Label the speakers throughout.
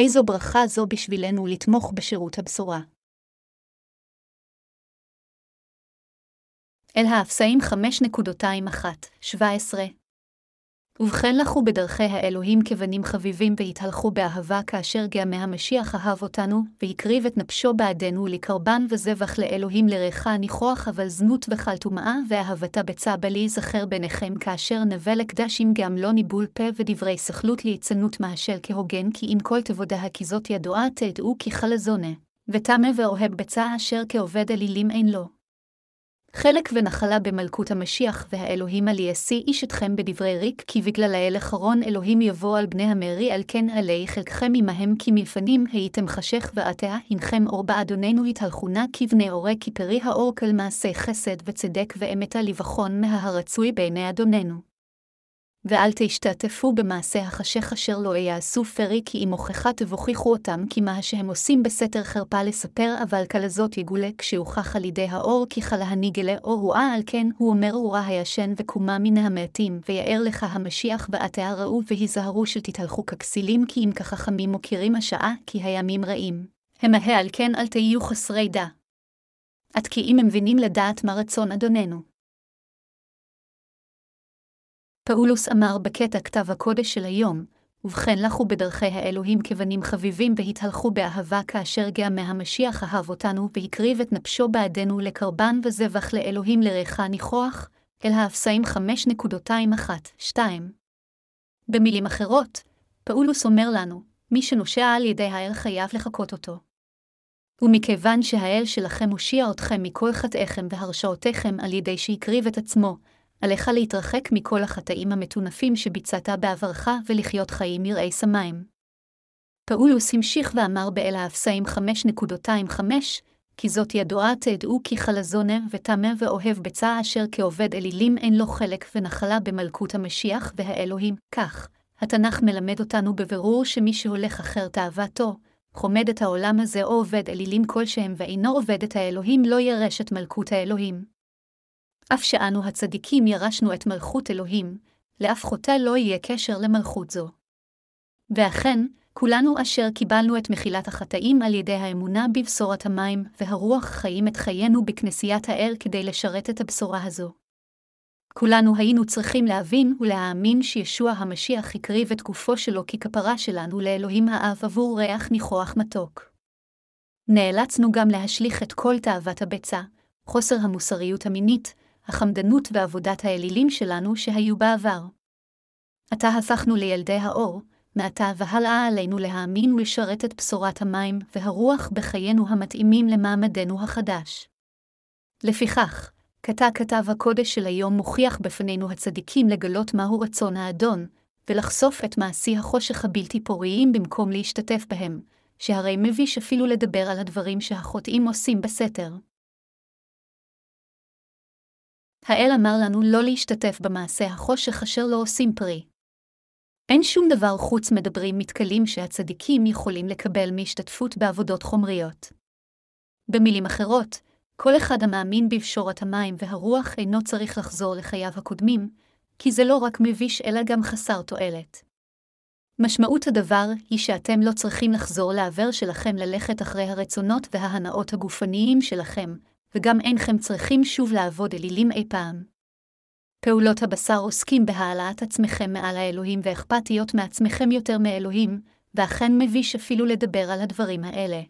Speaker 1: איזו ברכה זו בשבילנו לתמוך בשירות הבשורה. אל האפסאים 5.21-17 ובכן לכו בדרכי האלוהים כבנים חביבים והתהלכו באהבה כאשר גאמי המשיח אהב אותנו, והקריב את נפשו בעדנו לקרבן וזבח לאלוהים לריחה ניחוח אבל זנות וכל טומאה, ואהבתה בצע בלי זכר ביניכם כאשר נווה לקדשים גם לא ניבול פה ודברי סכלות ליצנות מהשל כהוגן כי אם כל תבודה כי זאת ידועה תדעו כי חלזונה, וטמא ואוהב בצע אשר כעובד אלילים אין לו. חלק ונחלה במלכות המשיח והאלוהים על יעשי איש אתכם בדברי ריק, כי בגלל האל אחרון אלוהים יבוא על בני המרי, על כן עלי חלקכם עמהם כי מלפנים הייתם חשך ועתה, הנכם אור באדוננו התהלכונה כבני אורי, כי פרי האור כל מעשה חסד וצדק ואמתה לבחון מהרצוי בעיני אדוננו. ואל תשתתפו במעשה החשך אשר לא יעשו פרי כי אם הוכחה תבוכיחו אותם כי מה שהם עושים בסתר חרפה לספר אבל כלזאת יגולה כשהוכח על ידי האור כי חלה גלה אור רואה על כן הוא אומר אורה הישן וקומה מן המעטים ויאר לך המשיח ועתה ראו והיזהרו שתתהלכו ככסילים כי אם כחכמים מוכירים השעה כי הימים רעים. המהה על כן אל תהיו חסרי דע. עד כי אם הם מבינים לדעת מה רצון אדוננו. פאולוס אמר בקטע כתב הקודש של היום, ובכן לכו בדרכי האלוהים כבנים חביבים והתהלכו באהבה כאשר גאה מהמשיח אהב אותנו והקריב את נפשו בעדנו לקרבן וזבח לאלוהים לריחה ניחוח, אל האפסאים 5.21-2. במילים אחרות, פאולוס אומר לנו, מי שנושע על ידי האל חייב לחקות אותו. ומכיוון שהאל שלכם הושיע אתכם מכל חטאיכם והרשעותיכם על ידי שהקריב את עצמו, עליך להתרחק מכל החטאים המטונפים שביצעת בעברך ולחיות חיים יראי שמיים. פאולוס המשיך ואמר באל האפסאים 5.25, כי זאת ידועה תדעו כי חלזונה וטמא ואוהב בצע אשר כעובד אלילים אין לו חלק ונחלה במלכות המשיח והאלוהים. כך, התנ"ך מלמד אותנו בבירור שמי שהולך אחר תאוותו, חומד את העולם הזה או עובד אלילים כלשהם ואינו עובד את האלוהים לא ירש את מלכות האלוהים. אף שאנו הצדיקים ירשנו את מלכות אלוהים, לאף חוטא לא יהיה קשר למלכות זו. ואכן, כולנו אשר קיבלנו את מחילת החטאים על ידי האמונה בבשורת המים, והרוח חיים את חיינו בכנסיית האל כדי לשרת את הבשורה הזו. כולנו היינו צריכים להבין ולהאמין שישוע המשיח הקריב את גופו שלו ככפרה שלנו לאלוהים האב עבור ריח ניחוח מתוק. נאלצנו גם להשליך את כל תאוות הבצע, חוסר המוסריות המינית, החמדנות ועבודת האלילים שלנו שהיו בעבר. עתה הפכנו לילדי האור, מעתה והלאה עלינו להאמין ולשרת את בשורת המים והרוח בחיינו המתאימים למעמדנו החדש. לפיכך, קטע כתב הקודש של היום מוכיח בפנינו הצדיקים לגלות מהו רצון האדון, ולחשוף את מעשי החושך הבלתי פוריים במקום להשתתף בהם, שהרי מביש אפילו לדבר על הדברים שהחוטאים עושים בסתר. האל אמר לנו לא להשתתף במעשה החושך אשר לא עושים פרי. אין שום דבר חוץ מדברים מתכלים שהצדיקים יכולים לקבל מהשתתפות בעבודות חומריות. במילים אחרות, כל אחד המאמין בפשורת המים והרוח אינו צריך לחזור לחייו הקודמים, כי זה לא רק מביש אלא גם חסר תועלת. משמעות הדבר היא שאתם לא צריכים לחזור לעבר שלכם ללכת אחרי הרצונות וההנאות הגופניים שלכם, וגם אינכם צריכים שוב לעבוד אלילים אי פעם. פעולות הבשר עוסקים בהעלאת עצמכם מעל האלוהים ואכפתיות מעצמכם יותר מאלוהים, ואכן מביש אפילו לדבר על הדברים האלה.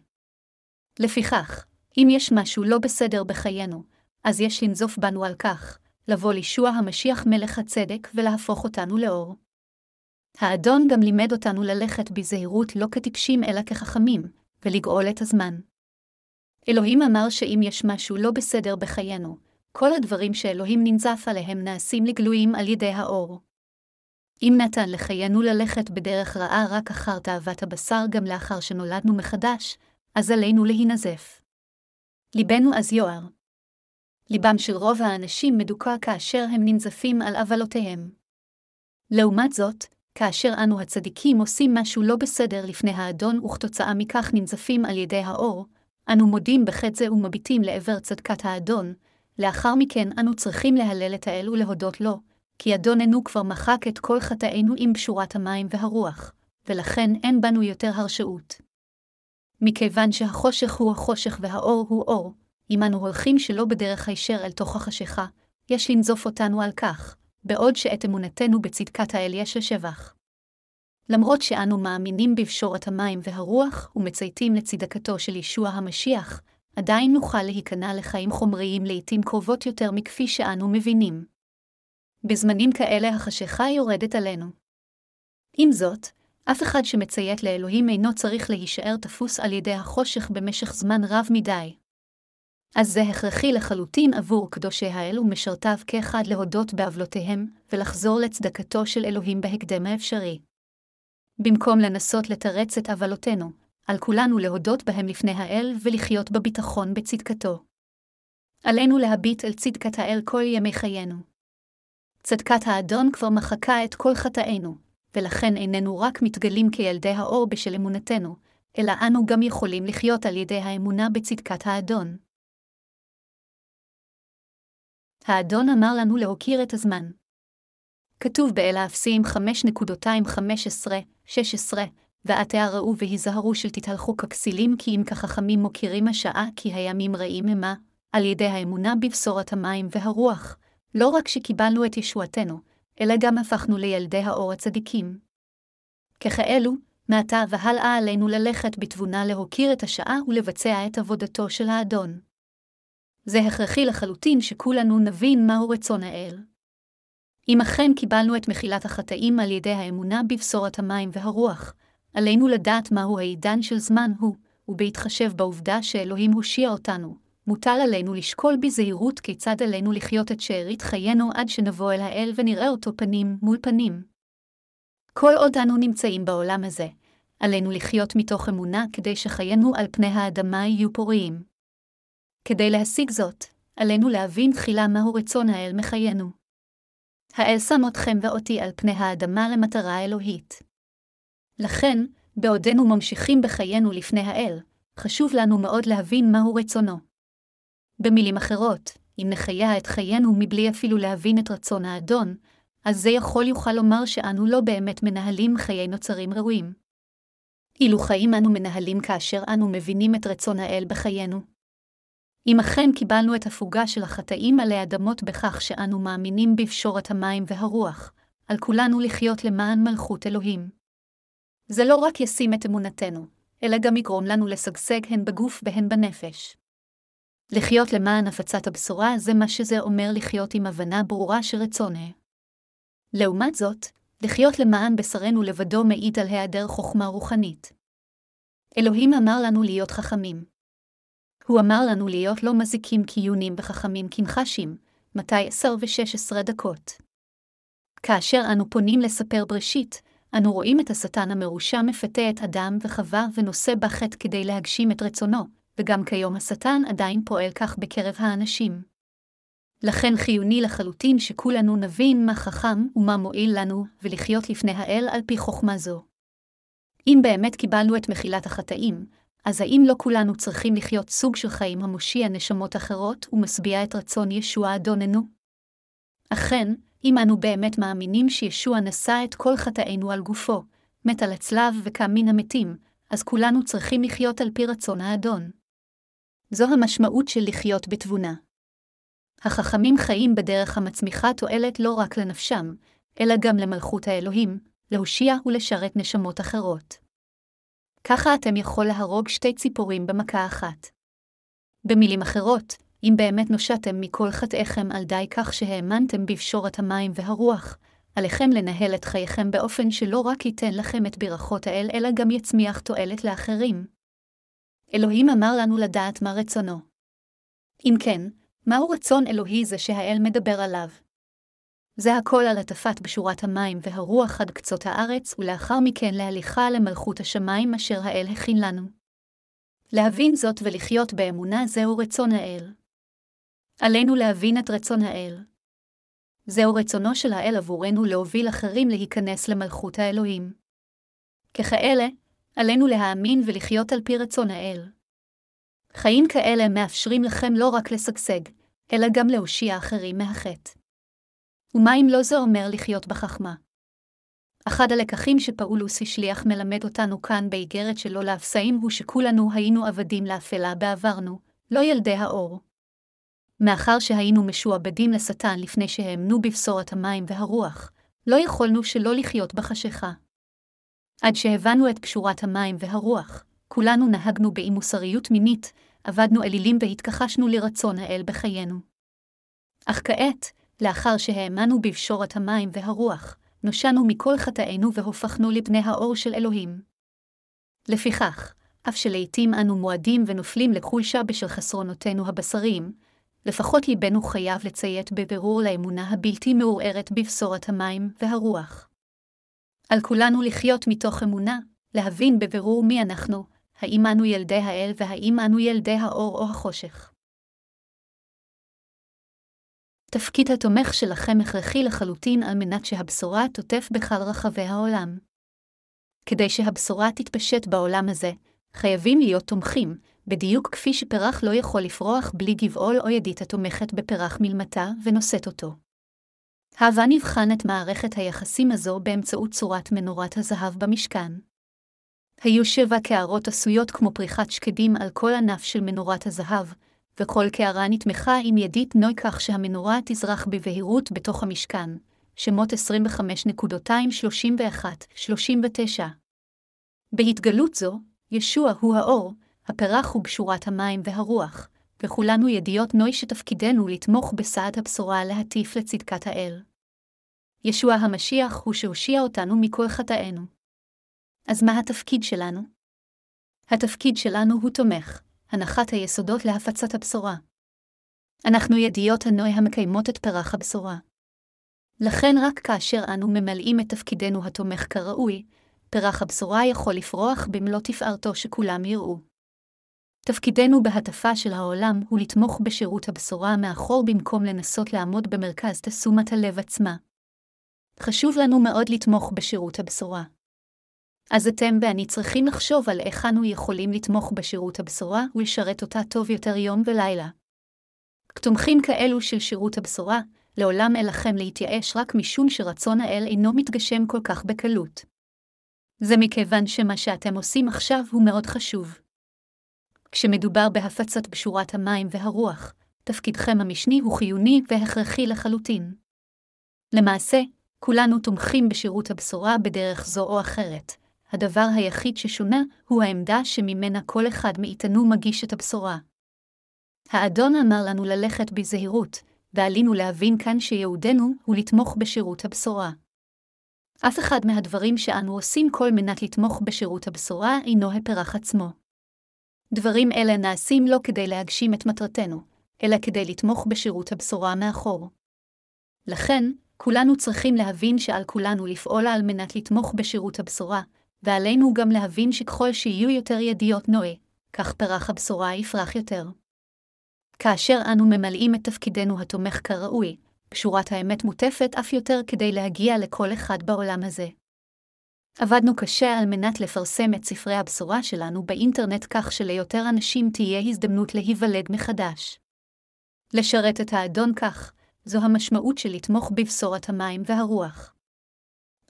Speaker 1: לפיכך, אם יש משהו לא בסדר בחיינו, אז יש לנזוף בנו על כך, לבוא לישוע המשיח מלך הצדק ולהפוך אותנו לאור. האדון גם לימד אותנו ללכת בזהירות לא כטיפשים אלא כחכמים, ולגאול את הזמן. אלוהים אמר שאם יש משהו לא בסדר בחיינו, כל הדברים שאלוהים ננזף עליהם נעשים לגלויים על ידי האור. אם נתן לחיינו ללכת בדרך רעה רק אחר תאוות הבשר גם לאחר שנולדנו מחדש, אז עלינו להינזף. ליבנו אז יואר. ליבם של רוב האנשים מדוכא כאשר הם ננזפים על עוולותיהם. לעומת זאת, כאשר אנו הצדיקים עושים משהו לא בסדר לפני האדון וכתוצאה מכך ננזפים על ידי האור, אנו מודים בחטא זה ומביטים לעבר צדקת האדון, לאחר מכן אנו צריכים להלל את האל ולהודות לו, כי אדוננו כבר מחק את כל חטאינו עם פשורת המים והרוח, ולכן אין בנו יותר הרשעות. מכיוון שהחושך הוא החושך והאור הוא אור, אם אנו הולכים שלא בדרך הישר אל תוך החשיכה, יש לנזוף אותנו על כך, בעוד שאת אמונתנו בצדקת האל יש לשבח. למרות שאנו מאמינים בפשורת המים והרוח ומצייתים לצדקתו של ישוע המשיח, עדיין נוכל להיכנע לחיים חומריים לעתים קרובות יותר מכפי שאנו מבינים. בזמנים כאלה החשיכה יורדת עלינו. עם זאת, אף אחד שמציית לאלוהים אינו צריך להישאר תפוס על ידי החושך במשך זמן רב מדי. אז זה הכרחי לחלוטין עבור קדושי האל ומשרתיו כאחד להודות בעוולותיהם, ולחזור לצדקתו של אלוהים בהקדם האפשרי. במקום לנסות לתרץ את עוולותינו, על כולנו להודות בהם לפני האל ולחיות בביטחון בצדקתו. עלינו להביט אל צדקת האל כל ימי חיינו. צדקת האדון כבר מחקה את כל חטאינו, ולכן איננו רק מתגלים כילדי האור בשל אמונתנו, אלא אנו גם יכולים לחיות על ידי האמונה בצדקת האדון. האדון אמר לנו להוקיר את הזמן. כתוב באל האפסיים 5.215, 16, ועתערערו והיזהרו של תתהלכו ככסילים כי אם כחכמים מוקירים השעה כי הימים רעים המה, על ידי האמונה בבשורת המים והרוח, לא רק שקיבלנו את ישועתנו, אלא גם הפכנו לילדי האור הצדיקים. ככאלו, מעתה והלאה עלינו ללכת בתבונה להוקיר את השעה ולבצע את עבודתו של האדון. זה הכרחי לחלוטין שכולנו נבין מהו רצון האל. אם אכן קיבלנו את מחילת החטאים על ידי האמונה בבשורת המים והרוח, עלינו לדעת מהו העידן של זמן הוא, ובהתחשב בעובדה שאלוהים הושיע אותנו, מוטל עלינו לשקול בזהירות כיצד עלינו לחיות את שארית חיינו עד שנבוא אל האל ונראה אותו פנים מול פנים. כל עוד אנו נמצאים בעולם הזה, עלינו לחיות מתוך אמונה כדי שחיינו על פני האדמה יהיו פוריים. כדי להשיג זאת, עלינו להבין תחילה מהו רצון האל מחיינו. האל שם אתכם ואותי על פני האדמה למטרה אלוהית. לכן, בעודנו ממשיכים בחיינו לפני האל, חשוב לנו מאוד להבין מהו רצונו. במילים אחרות, אם נחיה את חיינו מבלי אפילו להבין את רצון האדון, אז זה יכול יוכל לומר שאנו לא באמת מנהלים חיי נוצרים ראויים. אילו חיים אנו מנהלים כאשר אנו מבינים את רצון האל בחיינו. אם אכן קיבלנו את הפוגה של החטאים עלי אדמות בכך שאנו מאמינים בפשורת המים והרוח, על כולנו לחיות למען מלכות אלוהים. זה לא רק ישים את אמונתנו, אלא גם יגרום לנו לשגשג הן בגוף והן בנפש. לחיות למען הפצת הבשורה זה מה שזה אומר לחיות עם הבנה ברורה של רצונה. לעומת זאת, לחיות למען בשרנו לבדו מעיד על היעדר חוכמה רוחנית. אלוהים אמר לנו להיות חכמים. הוא אמר לנו להיות לא מזיקים קיונים וחכמים כנחשים, מתי 10 ו-16 דקות. כאשר אנו פונים לספר בראשית, אנו רואים את השטן המרושע מפתה את אדם וחווה ונושא בחטא כדי להגשים את רצונו, וגם כיום השטן עדיין פועל כך בקרב האנשים. לכן חיוני לחלוטין שכולנו נבין מה חכם ומה מועיל לנו, ולחיות לפני האל על פי חוכמה זו. אם באמת קיבלנו את מחילת החטאים, אז האם לא כולנו צריכים לחיות סוג של חיים המושיע נשמות אחרות ומשביע את רצון ישוע אדוננו? אכן, אם אנו באמת מאמינים שישוע נשא את כל חטאינו על גופו, מת על הצלב וקם מן המתים, אז כולנו צריכים לחיות על פי רצון האדון. זו המשמעות של לחיות בתבונה. החכמים חיים בדרך המצמיחה תועלת לא רק לנפשם, אלא גם למלכות האלוהים, להושיע ולשרת נשמות אחרות. ככה אתם יכול להרוג שתי ציפורים במכה אחת. במילים אחרות, אם באמת נושעתם מכל חטאיכם על די כך שהאמנתם בפשורת המים והרוח, עליכם לנהל את חייכם באופן שלא רק ייתן לכם את ברכות האל, אלא גם יצמיח תועלת לאחרים. אלוהים אמר לנו לדעת מה רצונו. אם כן, מהו רצון אלוהי זה שהאל מדבר עליו? זה הכל על הטפת בשורת המים והרוח עד קצות הארץ, ולאחר מכן להליכה למלכות השמיים אשר האל הכין לנו. להבין זאת ולחיות באמונה זהו רצון האל. עלינו להבין את רצון האל. זהו רצונו של האל עבורנו להוביל אחרים להיכנס למלכות האלוהים. ככאלה, עלינו להאמין ולחיות על פי רצון האל. חיים כאלה מאפשרים לכם לא רק לשגשג, אלא גם להושיע אחרים מהחטא. ומה אם לא זה אומר לחיות בחכמה? אחד הלקחים שפאולוס השליח מלמד אותנו כאן באיגרת שלו לאפסאים הוא שכולנו היינו עבדים לאפלה בעברנו, לא ילדי האור. מאחר שהיינו משועבדים לשטן לפני שהאמנו בבשורת המים והרוח, לא יכולנו שלא לחיות בחשיכה. עד שהבנו את פשורת המים והרוח, כולנו נהגנו באי מוסריות מינית, עבדנו אלילים והתכחשנו לרצון האל בחיינו. אך כעת, לאחר שהאמנו בפשורת המים והרוח, נושענו מכל חטאינו והופכנו לבני האור של אלוהים. לפיכך, אף שלעיתים אנו מועדים ונופלים לחולשה בשל חסרונותינו הבשריים, לפחות ליבנו חייב לציית בבירור לאמונה הבלתי מעורערת בבשורת המים והרוח. על כולנו לחיות מתוך אמונה, להבין בבירור מי אנחנו, האם אנו ילדי האל והאם אנו ילדי האור או החושך. תפקיד התומך שלכם הכרחי לחלוטין על מנת שהבשורה תוטף בכל רחבי העולם. כדי שהבשורה תתפשט בעולם הזה, חייבים להיות תומכים, בדיוק כפי שפרח לא יכול לפרוח בלי גבעול או ידית התומכת בפרח מלמטה ונושאת אותו. הווה נבחן את מערכת היחסים הזו באמצעות צורת מנורת הזהב במשכן. היו שבע קערות עשויות כמו פריחת שקדים על כל ענף של מנורת הזהב, וכל קערה נתמכה עם ידית נוי כך שהמנורה תזרח בבהירות בתוך המשכן. שמות 25.231-39 בהתגלות זו, ישוע הוא האור, הפרח הוא בשורת המים והרוח, וכולנו ידיעות נוי שתפקידנו לתמוך בסעד הבשורה להטיף לצדקת האל. ישוע המשיח הוא שהושיע אותנו מכל חטאינו. אז מה התפקיד שלנו? התפקיד שלנו הוא תומך, הנחת היסודות להפצת הבשורה. אנחנו ידיעות הנוי המקיימות את פרח הבשורה. לכן רק כאשר אנו ממלאים את תפקידנו התומך כראוי, פרח הבשורה יכול לפרוח במלוא תפארתו שכולם יראו. תפקידנו בהטפה של העולם הוא לתמוך בשירות הבשורה מאחור במקום לנסות לעמוד במרכז תשומת הלב עצמה. חשוב לנו מאוד לתמוך בשירות הבשורה. אז אתם ואני צריכים לחשוב על איך אנו יכולים לתמוך בשירות הבשורה ולשרת אותה טוב יותר יום ולילה. תומכים כאלו של שירות הבשורה, לעולם אל לכם להתייאש רק משום שרצון האל אינו מתגשם כל כך בקלות. זה מכיוון שמה שאתם עושים עכשיו הוא מאוד חשוב. כשמדובר בהפצת בשורת המים והרוח, תפקידכם המשני הוא חיוני והכרחי לחלוטין. למעשה, כולנו תומכים בשירות הבשורה בדרך זו או אחרת, הדבר היחיד ששונה הוא העמדה שממנה כל אחד מאיתנו מגיש את הבשורה. האדון אמר לנו ללכת בזהירות, ועלינו להבין כאן שיעודנו הוא לתמוך בשירות הבשורה. אף אחד מהדברים שאנו עושים כל מנת לתמוך בשירות הבשורה אינו הפרח עצמו. דברים אלה נעשים לא כדי להגשים את מטרתנו, אלא כדי לתמוך בשירות הבשורה מאחור. לכן, כולנו צריכים להבין שעל כולנו לפעול על מנת לתמוך בשירות הבשורה, ועלינו גם להבין שככל שיהיו יותר ידיעות נועה, כך פרח הבשורה יפרח יותר. כאשר אנו ממלאים את תפקידנו התומך כראוי, פשורת האמת מוטפת אף יותר כדי להגיע לכל אחד בעולם הזה. עבדנו קשה על מנת לפרסם את ספרי הבשורה שלנו באינטרנט כך שליותר אנשים תהיה הזדמנות להיוולד מחדש. לשרת את האדון כך, זו המשמעות של לתמוך בבשורת המים והרוח.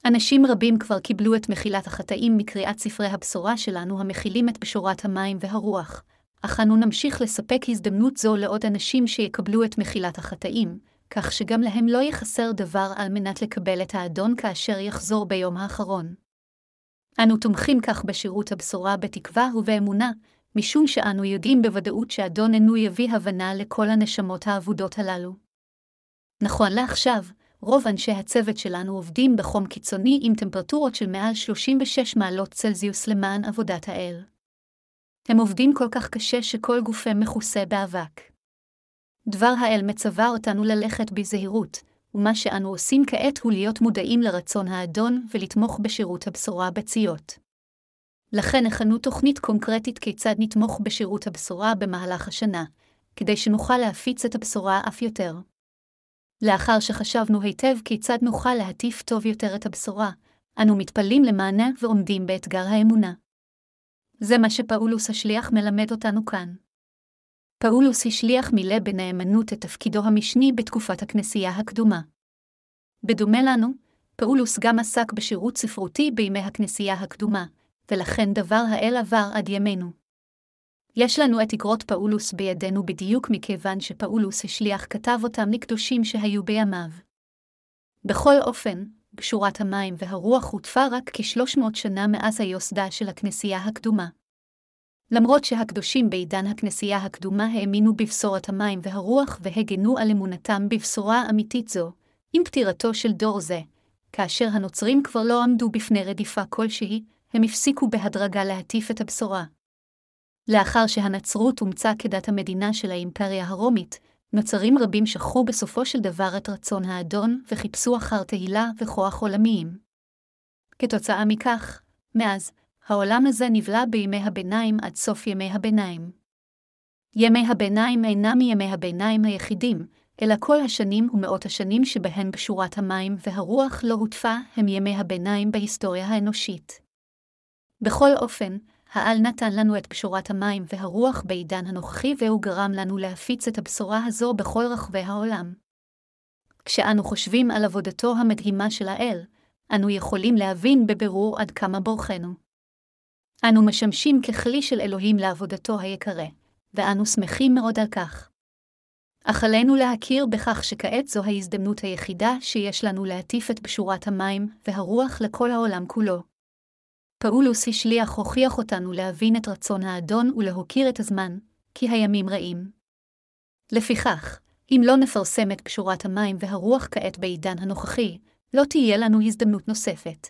Speaker 1: אנשים רבים כבר קיבלו את מחילת החטאים מקריאת ספרי הבשורה שלנו המכילים את בשורת המים והרוח, אך אנו נמשיך לספק הזדמנות זו לעוד אנשים שיקבלו את מחילת החטאים, כך שגם להם לא יחסר דבר על מנת לקבל את האדון כאשר יחזור ביום האחרון. אנו תומכים כך בשירות הבשורה בתקווה ובאמונה, משום שאנו יודעים בוודאות שאדון אינו יביא הבנה לכל הנשמות האבודות הללו. נכון לעכשיו, רוב אנשי הצוות שלנו עובדים בחום קיצוני עם טמפרטורות של מעל 36 מעלות צלזיוס למען עבודת האל. הם עובדים כל כך קשה שכל גופם מכוסה באבק. דבר האל מצווה אותנו ללכת בזהירות, ומה שאנו עושים כעת הוא להיות מודעים לרצון האדון ולתמוך בשירות הבשורה בציות. לכן הכנו תוכנית קונקרטית כיצד נתמוך בשירות הבשורה במהלך השנה, כדי שנוכל להפיץ את הבשורה אף יותר. לאחר שחשבנו היטב כיצד נוכל להטיף טוב יותר את הבשורה, אנו מתפללים למענה ועומדים באתגר האמונה. זה מה שפאולוס השליח מלמד אותנו כאן. פאולוס השליח מילא בנאמנות את תפקידו המשני בתקופת הכנסייה הקדומה. בדומה לנו, פאולוס גם עסק בשירות ספרותי בימי הכנסייה הקדומה, ולכן דבר האל עבר עד ימינו. יש לנו את אגרות פאולוס בידינו בדיוק מכיוון שפאולוס השליח כתב אותם לקדושים שהיו בימיו. בכל אופן, בשורת המים והרוח הוטפה רק כ-300 שנה מאז היוסדה של הכנסייה הקדומה. למרות שהקדושים בעידן הכנסייה הקדומה האמינו בבשורת המים והרוח והגנו על אמונתם בבשורה אמיתית זו, עם פטירתו של דור זה, כאשר הנוצרים כבר לא עמדו בפני רדיפה כלשהי, הם הפסיקו בהדרגה להטיף את הבשורה. לאחר שהנצרות אומצה כדת המדינה של האימפריה הרומית, נוצרים רבים שכחו בסופו של דבר את רצון האדון וחיפשו אחר תהילה וכוח עולמיים. כתוצאה מכך, מאז, העולם הזה נבלע בימי הביניים עד סוף ימי הביניים. ימי הביניים אינם ימי הביניים היחידים, אלא כל השנים ומאות השנים שבהן בשורת המים והרוח לא הוטפה הם ימי הביניים בהיסטוריה האנושית. בכל אופן, העל נתן לנו את בשורת המים והרוח בעידן הנוכחי והוא גרם לנו להפיץ את הבשורה הזו בכל רחבי העולם. כשאנו חושבים על עבודתו המדהימה של האל, אנו יכולים להבין בבירור עד כמה בורכנו. אנו משמשים ככלי של אלוהים לעבודתו היקרה, ואנו שמחים מאוד על כך. אך עלינו להכיר בכך שכעת זו ההזדמנות היחידה שיש לנו להטיף את בשורת המים והרוח לכל העולם כולו. פאולוס השליח הוכיח אותנו להבין את רצון האדון ולהוקיר את הזמן, כי הימים רעים. לפיכך, אם לא נפרסם את בשורת המים והרוח כעת בעידן הנוכחי, לא תהיה לנו הזדמנות נוספת.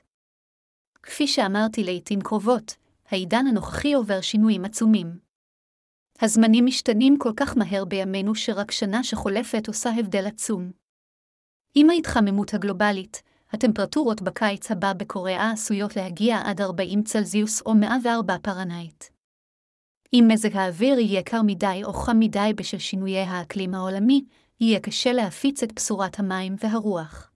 Speaker 1: כפי שאמרתי לעתים קרובות, העידן הנוכחי עובר שינויים עצומים. הזמנים משתנים כל כך מהר בימינו שרק שנה שחולפת עושה הבדל עצום. עם ההתחממות הגלובלית, הטמפרטורות בקיץ הבא בקוריאה עשויות להגיע עד 40 צלזיוס או 104 פרנהייט. אם מזג האוויר יהיה קר מדי או חם מדי בשל שינויי האקלים העולמי, יהיה קשה להפיץ את בשורת המים והרוח.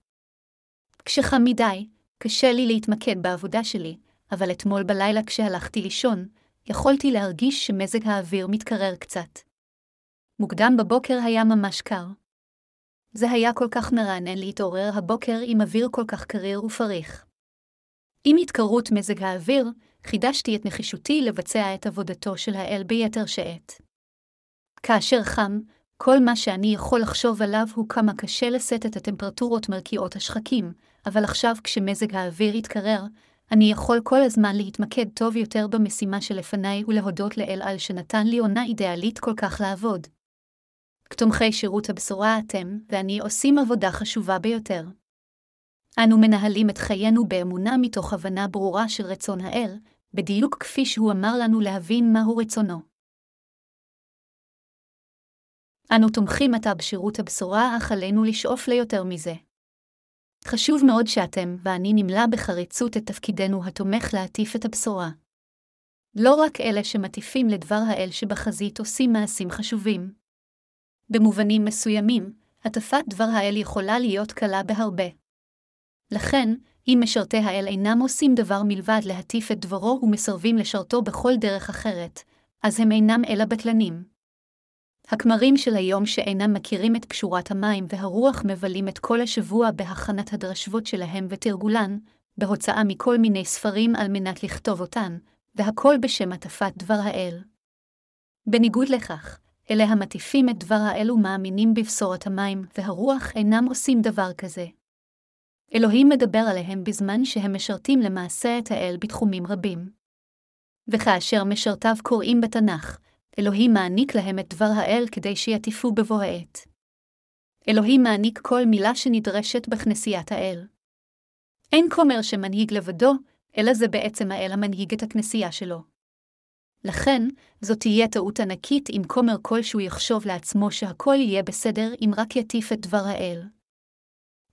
Speaker 1: כשחם מדי, קשה לי להתמקד בעבודה שלי, אבל אתמול בלילה כשהלכתי לישון, יכולתי להרגיש שמזג האוויר מתקרר קצת. מוקדם בבוקר היה ממש קר. זה היה כל כך מרענן להתעורר הבוקר עם אוויר כל כך קריר ופריך. עם התקררות מזג האוויר, חידשתי את נחישותי לבצע את עבודתו של האל ביתר שאת. כאשר חם, כל מה שאני יכול לחשוב עליו הוא כמה קשה לשאת את הטמפרטורות מרקיעות השחקים, אבל עכשיו כשמזג האוויר יתקרר, אני יכול כל הזמן להתמקד טוב יותר במשימה שלפניי ולהודות לאל על שנתן לי עונה אידיאלית כל כך לעבוד. כתומכי שירות הבשורה אתם ואני עושים עבודה חשובה ביותר. אנו מנהלים את חיינו באמונה מתוך הבנה ברורה של רצון האל, בדיוק כפי שהוא אמר לנו להבין מהו רצונו. אנו תומכים עתה בשירות הבשורה, אך עלינו לשאוף ליותר מזה. חשוב מאוד שאתם ואני נמלא בחריצות את תפקידנו התומך להטיף את הבשורה. לא רק אלה שמטיפים לדבר האל שבחזית עושים מעשים חשובים. במובנים מסוימים, הטפת דבר האל יכולה להיות קלה בהרבה. לכן, אם משרתי האל אינם עושים דבר מלבד להטיף את דברו ומסרבים לשרתו בכל דרך אחרת, אז הם אינם אלא בטלנים. הכמרים של היום שאינם מכירים את קשורת המים והרוח מבלים את כל השבוע בהכנת הדרשבות שלהם ותרגולן, בהוצאה מכל מיני ספרים על מנת לכתוב אותן, והכל בשם הטפת דבר האל. בניגוד לכך, אלה המטיפים את דבר האל ומאמינים בבשורת המים והרוח אינם עושים דבר כזה. אלוהים מדבר עליהם בזמן שהם משרתים למעשה את האל בתחומים רבים. וכאשר משרתיו קוראים בתנ"ך, אלוהים מעניק להם את דבר האל כדי שיטיפו בבוא העת. אלוהים מעניק כל מילה שנדרשת בכנסיית האל. אין כומר שמנהיג לבדו, אלא זה בעצם האל המנהיג את הכנסייה שלו. לכן, זאת תהיה טעות ענקית אם כומר כלשהו יחשוב לעצמו שהכל יהיה בסדר אם רק יטיף את דבר האל.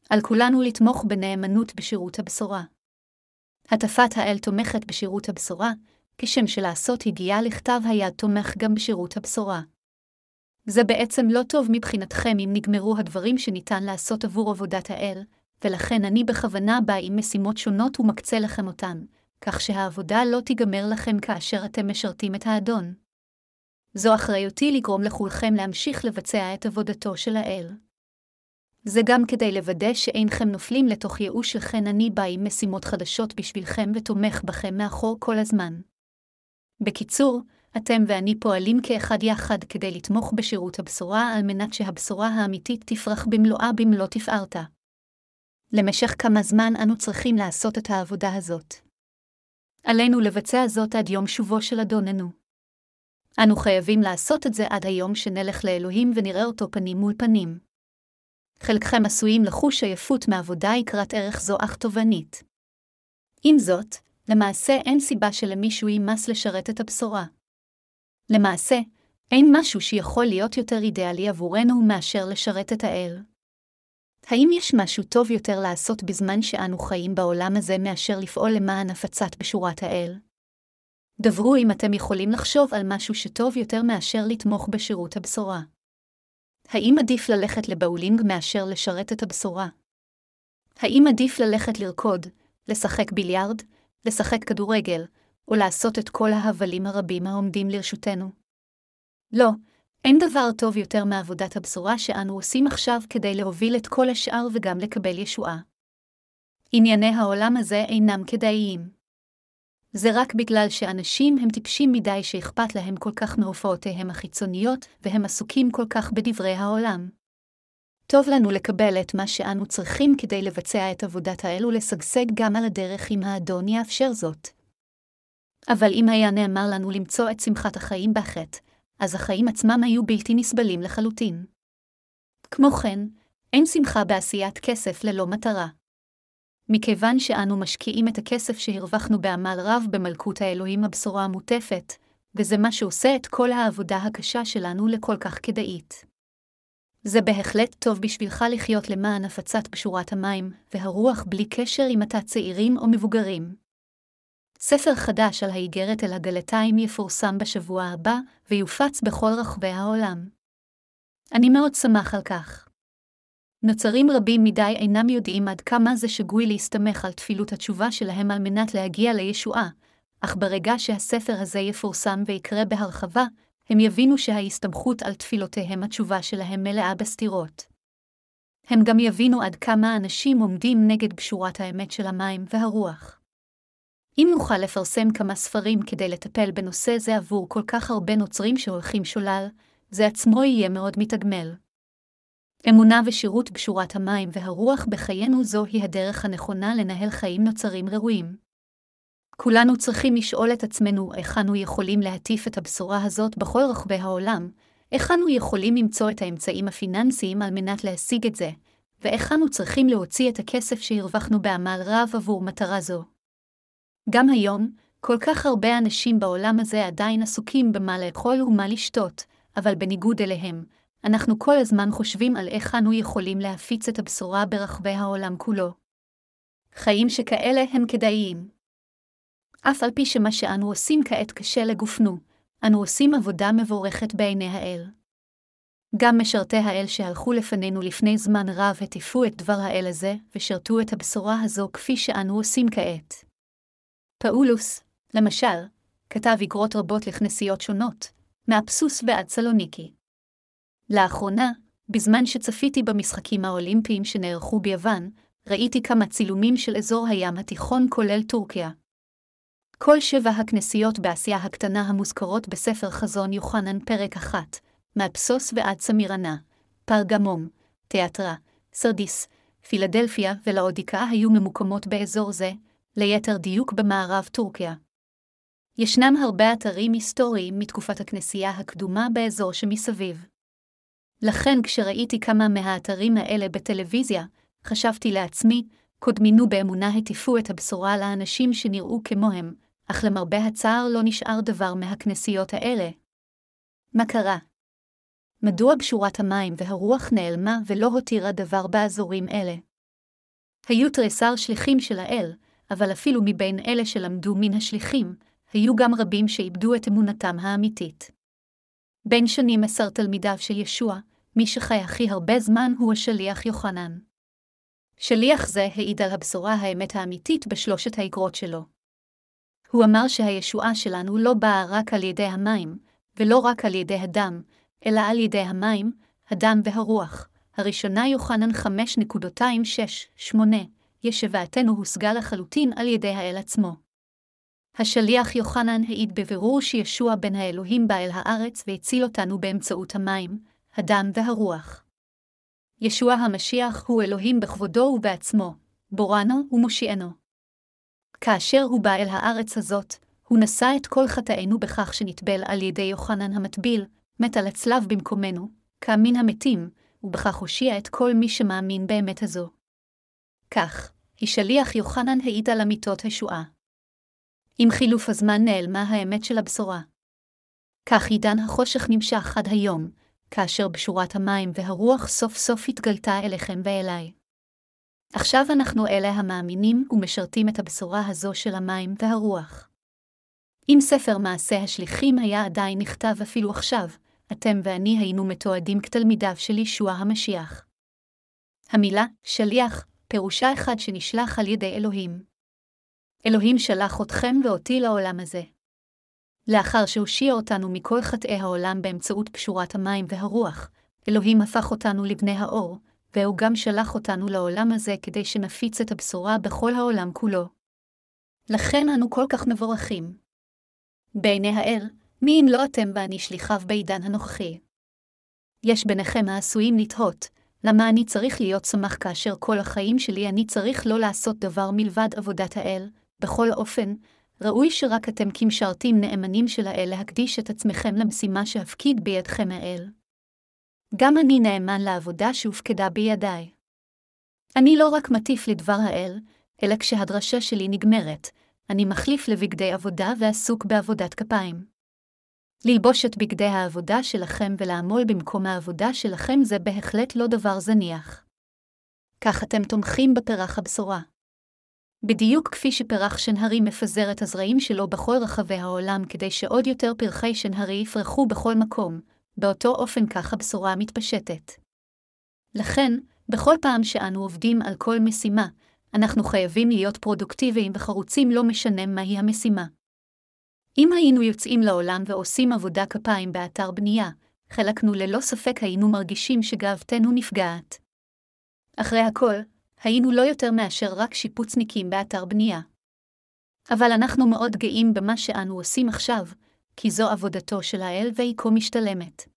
Speaker 1: על כולנו לתמוך בנאמנות בשירות הבשורה. הטפת האל תומכת בשירות הבשורה, כשם שלעשות הגיעה לכתב היד תומך גם בשירות הבשורה. זה בעצם לא טוב מבחינתכם אם נגמרו הדברים שניתן לעשות עבור עבודת האל, ולכן אני בכוונה בא עם משימות שונות ומקצה לכם אותן, כך שהעבודה לא תיגמר לכם כאשר אתם משרתים את האדון. זו אחריותי לגרום לכולכם להמשיך לבצע את עבודתו של האל. זה גם כדי לוודא שאינכם נופלים לתוך ייאוש לכן אני בא עם משימות חדשות בשבילכם ותומך בכם מאחור כל הזמן. בקיצור, אתם ואני פועלים כאחד יחד כדי לתמוך בשירות הבשורה על מנת שהבשורה האמיתית תפרח במלואה במלוא תפארתה. למשך כמה זמן אנו צריכים לעשות את העבודה הזאת. עלינו לבצע זאת עד יום שובו של אדוננו. אנו חייבים לעשות את זה עד היום שנלך לאלוהים ונראה אותו פנים מול פנים. חלקכם עשויים לחוש עייפות מעבודה יקרת ערך זו אך תובענית. עם זאת, למעשה אין סיבה שלמישהו יימס לשרת את הבשורה. למעשה, אין משהו שיכול להיות יותר אידיאלי עבורנו מאשר לשרת את האל. האם יש משהו טוב יותר לעשות בזמן שאנו חיים בעולם הזה מאשר לפעול למען הפצת בשורת האל? דברו אם אתם יכולים לחשוב על משהו שטוב יותר מאשר לתמוך בשירות הבשורה. האם עדיף ללכת לבאולינג מאשר לשרת את הבשורה? האם עדיף ללכת לרקוד, לשחק ביליארד, לשחק כדורגל, או לעשות את כל ההבלים הרבים העומדים לרשותנו? לא, אין דבר טוב יותר מעבודת הבשורה שאנו עושים עכשיו כדי להוביל את כל השאר וגם לקבל ישועה. ענייני העולם הזה אינם כדאיים. זה רק בגלל שאנשים הם טיפשים מדי שאכפת להם כל כך מהופעותיהם החיצוניות, והם עסוקים כל כך בדברי העולם. טוב לנו לקבל את מה שאנו צריכים כדי לבצע את עבודת האל ולשגשג גם על הדרך אם האדון יאפשר זאת. אבל אם היה נאמר לנו למצוא את שמחת החיים בחטא, אז החיים עצמם היו בלתי נסבלים לחלוטין. כמו כן, אין שמחה בעשיית כסף ללא מטרה. מכיוון שאנו משקיעים את הכסף שהרווחנו בעמל רב במלכות האלוהים הבשורה המוטפת, וזה מה שעושה את כל העבודה הקשה שלנו לכל כך כדאית. זה בהחלט טוב בשבילך לחיות למען הפצת בשורת המים והרוח בלי קשר אם אתה צעירים או מבוגרים. ספר חדש על האיגרת אל הגלתיים יפורסם בשבוע הבא, ויופץ בכל רחבי העולם. אני מאוד שמח על כך. נוצרים רבים מדי אינם יודעים עד כמה זה שגוי להסתמך על תפילות התשובה שלהם על מנת להגיע לישועה, אך ברגע שהספר הזה יפורסם ויקרה בהרחבה, הם יבינו שההסתמכות על תפילותיהם התשובה שלהם מלאה בסתירות. הם גם יבינו עד כמה אנשים עומדים נגד בשורת האמת של המים והרוח. אם נוכל לפרסם כמה ספרים כדי לטפל בנושא זה עבור כל כך הרבה נוצרים שהולכים שולל, זה עצמו יהיה מאוד מתגמל. אמונה ושירות בשורת המים והרוח בחיינו זוהי הדרך הנכונה לנהל חיים נוצרים ראויים. כולנו צריכים לשאול את עצמנו איך אנו יכולים להטיף את הבשורה הזאת בכל רחבי העולם, איך אנו יכולים למצוא את האמצעים הפיננסיים על מנת להשיג את זה, ואיך אנו צריכים להוציא את הכסף שהרווחנו בעמל רב עבור מטרה זו. גם היום, כל כך הרבה אנשים בעולם הזה עדיין עסוקים במה לאכול ומה לשתות, אבל בניגוד אליהם, אנחנו כל הזמן חושבים על איך אנו יכולים להפיץ את הבשורה ברחבי העולם כולו. חיים שכאלה הם כדאיים. אף על פי שמה שאנו עושים כעת קשה לגופנו, אנו עושים עבודה מבורכת בעיני האל. גם משרתי האל שהלכו לפנינו לפני זמן רב הטיפו את דבר האל הזה, ושרתו את הבשורה הזו כפי שאנו עושים כעת. פאולוס, למשל, כתב איגרות רבות לכנסיות שונות, מאפסוס ועד סלוניקי. לאחרונה, בזמן שצפיתי במשחקים האולימפיים שנערכו ביוון, ראיתי כמה צילומים של אזור הים התיכון כולל טורקיה. כל שבע הכנסיות באסיה הקטנה המוזכרות בספר חזון יוחנן פרק אחת, מאפסוס ועד סמירנה, פרגמום, תיאטרה, סרדיס, פילדלפיה ולאודיקה היו ממוקמות באזור זה, ליתר דיוק במערב טורקיה. ישנם הרבה אתרים היסטוריים מתקופת הכנסייה הקדומה באזור שמסביב. לכן כשראיתי כמה מהאתרים האלה בטלוויזיה, חשבתי לעצמי, קודמינו באמונה הטיפו את הבשורה לאנשים שנראו כמוהם, אך למרבה הצער לא נשאר דבר מהכנסיות האלה. מה קרה? מדוע בשורת המים והרוח נעלמה ולא הותירה דבר באזורים אלה? היו תריסר שליחים של האל, אבל אפילו מבין אלה שלמדו מן השליחים, היו גם רבים שאיבדו את אמונתם האמיתית. בין שנים עשר תלמידיו של ישוע, מי שחי הכי הרבה זמן הוא השליח יוחנן. שליח זה העיד על הבשורה האמת האמיתית בשלושת האגרות שלו. הוא אמר שהישועה שלנו לא באה רק על ידי המים, ולא רק על ידי הדם, אלא על ידי המים, הדם והרוח, הראשונה יוחנן 5.268, ישבעתנו הושגה לחלוטין על ידי האל עצמו. השליח יוחנן העיד בבירור שישוע בן האלוהים בא אל הארץ והציל אותנו באמצעות המים, הדם והרוח. ישוע המשיח הוא אלוהים בכבודו ובעצמו, בורנו ומושיענו. כאשר הוא בא אל הארץ הזאת, הוא נשא את כל חטאינו בכך שנטבל על ידי יוחנן המטביל, מת על הצלב במקומנו, מן המתים, ובכך הושיע את כל מי שמאמין באמת הזו. כך, השליח יוחנן העיד על אמיתות השועה. עם חילוף הזמן נעלמה האמת של הבשורה. כך עידן החושך נמשך עד היום, כאשר בשורת המים והרוח סוף סוף התגלתה אליכם ואליי. עכשיו אנחנו אלה המאמינים ומשרתים את הבשורה הזו של המים והרוח. אם ספר מעשה השליחים היה עדיין נכתב אפילו עכשיו, אתם ואני היינו מתועדים כתלמידיו של ישוע המשיח. המילה שליח פירושה אחד שנשלח על ידי אלוהים. אלוהים שלח אתכם ואותי לעולם הזה. לאחר שהושיע אותנו מכל חטאי העולם באמצעות פשורת המים והרוח, אלוהים הפך אותנו לבני האור, והוא גם שלח אותנו לעולם הזה כדי שנפיץ את הבשורה בכל העולם כולו. לכן אנו כל כך מבורכים. בעיני האל, מי אם לא אתם ואני שליחיו בעידן הנוכחי? יש ביניכם העשויים לתהות, למה אני צריך להיות שמח כאשר כל החיים שלי אני צריך לא לעשות דבר מלבד עבודת האל, בכל אופן, ראוי שרק אתם כמשרתים נאמנים של האל להקדיש את עצמכם למשימה שהפקיד בידכם האל. גם אני נאמן לעבודה שהופקדה בידיי. אני לא רק מטיף לדבר האל, אלא כשהדרשה שלי נגמרת, אני מחליף לבגדי עבודה ועסוק בעבודת כפיים. ללבוש את בגדי העבודה שלכם ולעמול במקום העבודה שלכם זה בהחלט לא דבר זניח. כך אתם תומכים בפרח הבשורה. בדיוק כפי שפרח שנהרי מפזר את הזרעים שלו בכל רחבי העולם כדי שעוד יותר פרחי שנהרי יפרחו בכל מקום, באותו אופן כך הבשורה מתפשטת. לכן, בכל פעם שאנו עובדים על כל משימה, אנחנו חייבים להיות פרודוקטיביים וחרוצים לא משנה מהי המשימה. אם היינו יוצאים לעולם ועושים עבודה כפיים באתר בנייה, חלקנו ללא ספק היינו מרגישים שגאוותנו נפגעת. אחרי הכל, היינו לא יותר מאשר רק שיפוצניקים באתר בנייה. אבל אנחנו מאוד גאים במה שאנו עושים עכשיו, כי זו עבודתו של האל והיא כה משתלמת.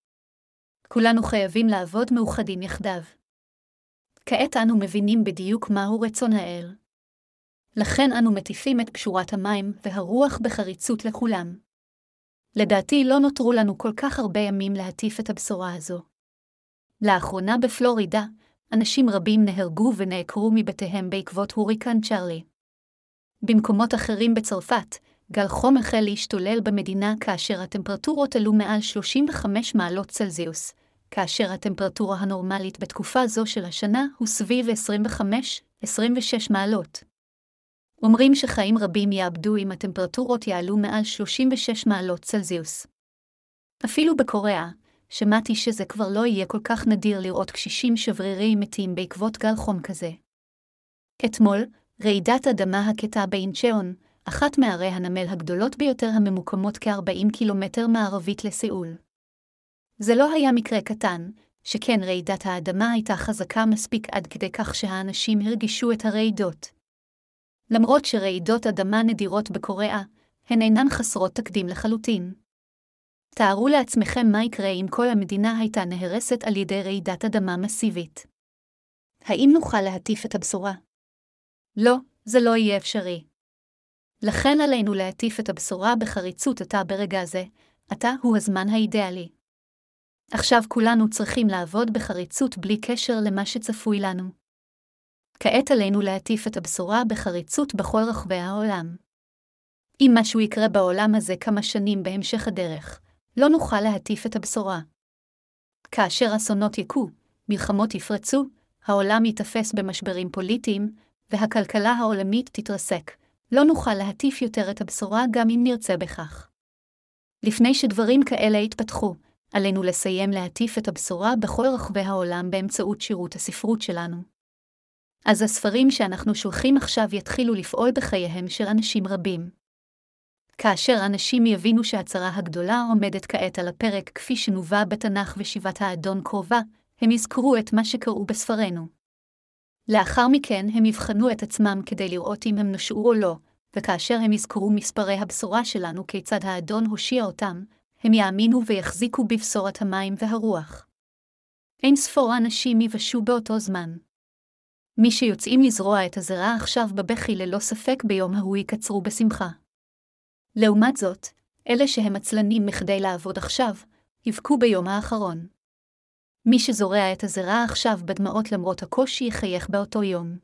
Speaker 1: כולנו חייבים לעבוד מאוחדים יחדיו. כעת אנו מבינים בדיוק מהו רצון האל. לכן אנו מטיפים את פשורת המים והרוח בחריצות לכולם. לדעתי לא נותרו לנו כל כך הרבה ימים להטיף את הבשורה הזו. לאחרונה בפלורידה, אנשים רבים נהרגו ונעקרו מבתיהם בעקבות הוריקן צ'רלי. במקומות אחרים בצרפת, גל חום החל להשתולל במדינה כאשר הטמפרטורות עלו מעל 35 מעלות צלזיוס, כאשר הטמפרטורה הנורמלית בתקופה זו של השנה הוא סביב 25-26 מעלות. אומרים שחיים רבים יאבדו אם הטמפרטורות יעלו מעל 36 מעלות צלזיוס. אפילו בקוריאה, שמעתי שזה כבר לא יהיה כל כך נדיר לראות קשישים שבריריים מתים בעקבות גל חום כזה. אתמול, רעידת אדמה הכתה באינצ'און, אחת מערי הנמל הגדולות ביותר הממוקמות כ-40 קילומטר מערבית לסיאול. זה לא היה מקרה קטן, שכן רעידת האדמה הייתה חזקה מספיק עד כדי כך שהאנשים הרגישו את הרעידות. למרות שרעידות אדמה נדירות בקוריאה, הן אינן חסרות תקדים לחלוטין. תארו לעצמכם מה יקרה אם כל המדינה הייתה נהרסת על ידי רעידת אדמה מסיבית. האם נוכל להטיף את הבשורה? לא, זה לא יהיה אפשרי. לכן עלינו להטיף את הבשורה בחריצות עתה ברגע זה, עתה הוא הזמן האידיאלי. עכשיו כולנו צריכים לעבוד בחריצות בלי קשר למה שצפוי לנו. כעת עלינו להטיף את הבשורה בחריצות בכל רחבי העולם. אם משהו יקרה בעולם הזה כמה שנים בהמשך הדרך, לא נוכל להטיף את הבשורה. כאשר אסונות יכו, מלחמות יפרצו, העולם ייתפס במשברים פוליטיים, והכלכלה העולמית תתרסק, לא נוכל להטיף יותר את הבשורה גם אם נרצה בכך. לפני שדברים כאלה יתפתחו, עלינו לסיים להטיף את הבשורה בכל רחבי העולם באמצעות שירות הספרות שלנו. אז הספרים שאנחנו שולחים עכשיו יתחילו לפעול בחייהם של אנשים רבים. כאשר אנשים יבינו שהצרה הגדולה עומדת כעת על הפרק כפי שנובע בתנ"ך ושיבת האדון קרובה, הם יזכרו את מה שקראו בספרנו. לאחר מכן הם יבחנו את עצמם כדי לראות אם הם נשעו או לא, וכאשר הם יזכרו מספרי הבשורה שלנו כיצד האדון הושיע אותם, הם יאמינו ויחזיקו בבשורת המים והרוח. אין ספור אנשים יבשו באותו זמן. מי שיוצאים לזרוע את הזרע עכשיו בבכי ללא ספק ביום ההוא יקצרו בשמחה. לעומת זאת, אלה שהם עצלנים מכדי לעבוד עכשיו, יבכו ביום האחרון. מי שזורע את הזרע עכשיו בדמעות למרות הקושי יחייך באותו יום.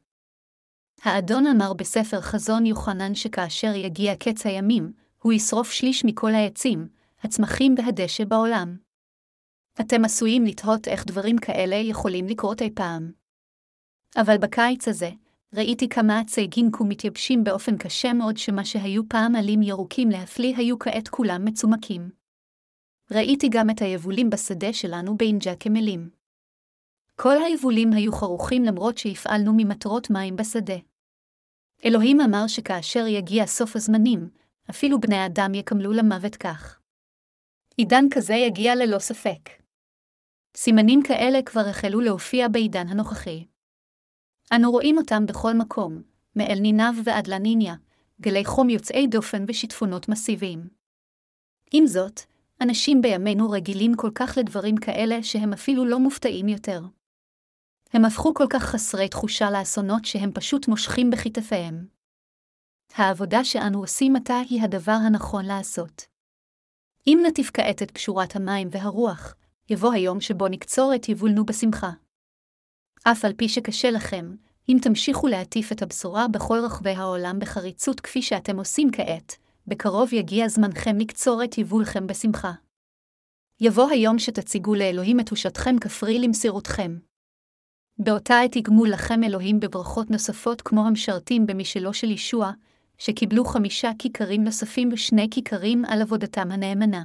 Speaker 1: האדון אמר בספר חזון יוחנן שכאשר יגיע קץ הימים, הוא ישרוף שליש מכל העצים, הצמחים והדשא בעולם. אתם עשויים לתהות איך דברים כאלה יכולים לקרות אי פעם. אבל בקיץ הזה, ראיתי כמה עצי גינקו מתייבשים באופן קשה מאוד שמה שהיו פעם עלים ירוקים להפליא היו כעת כולם מצומקים. ראיתי גם את היבולים בשדה שלנו באינג'ה כמלים. כל היבולים היו חרוכים למרות שהפעלנו ממטרות מים בשדה. אלוהים אמר שכאשר יגיע סוף הזמנים, אפילו בני אדם יקמלו למוות כך. עידן כזה יגיע ללא ספק. סימנים כאלה כבר החלו להופיע בעידן הנוכחי. אנו רואים אותם בכל מקום, מאל נינב ועד לניניה, גלי חום יוצאי דופן ושיטפונות מסיביים. עם זאת, אנשים בימינו רגילים כל כך לדברים כאלה שהם אפילו לא מופתעים יותר. הם הפכו כל כך חסרי תחושה לאסונות שהם פשוט מושכים בכתפיהם. העבודה שאנו עושים עתה היא הדבר הנכון לעשות. אם נטיף כעת את קשורת המים והרוח, יבוא היום שבו נקצור את יבולנו בשמחה. אף על פי שקשה לכם, אם תמשיכו להטיף את הבשורה בכל רחבי העולם בחריצות כפי שאתם עושים כעת, בקרוב יגיע זמנכם לקצור את יבולכם בשמחה. יבוא היום שתציגו לאלוהים את תושתכם כפרי למסירותכם. באותה עת יגמו לכם אלוהים בברכות נוספות כמו המשרתים במשלו של ישוע, שקיבלו חמישה כיכרים נוספים ושני כיכרים על עבודתם הנאמנה.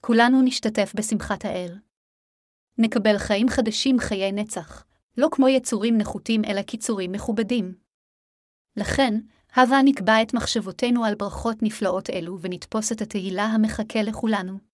Speaker 1: כולנו נשתתף בשמחת האל. נקבל חיים חדשים חיי נצח, לא כמו יצורים נחותים אלא קיצורים מכובדים. לכן, הבה נקבע את מחשבותינו על ברכות נפלאות אלו ונתפוס את התהילה המחכה לכולנו.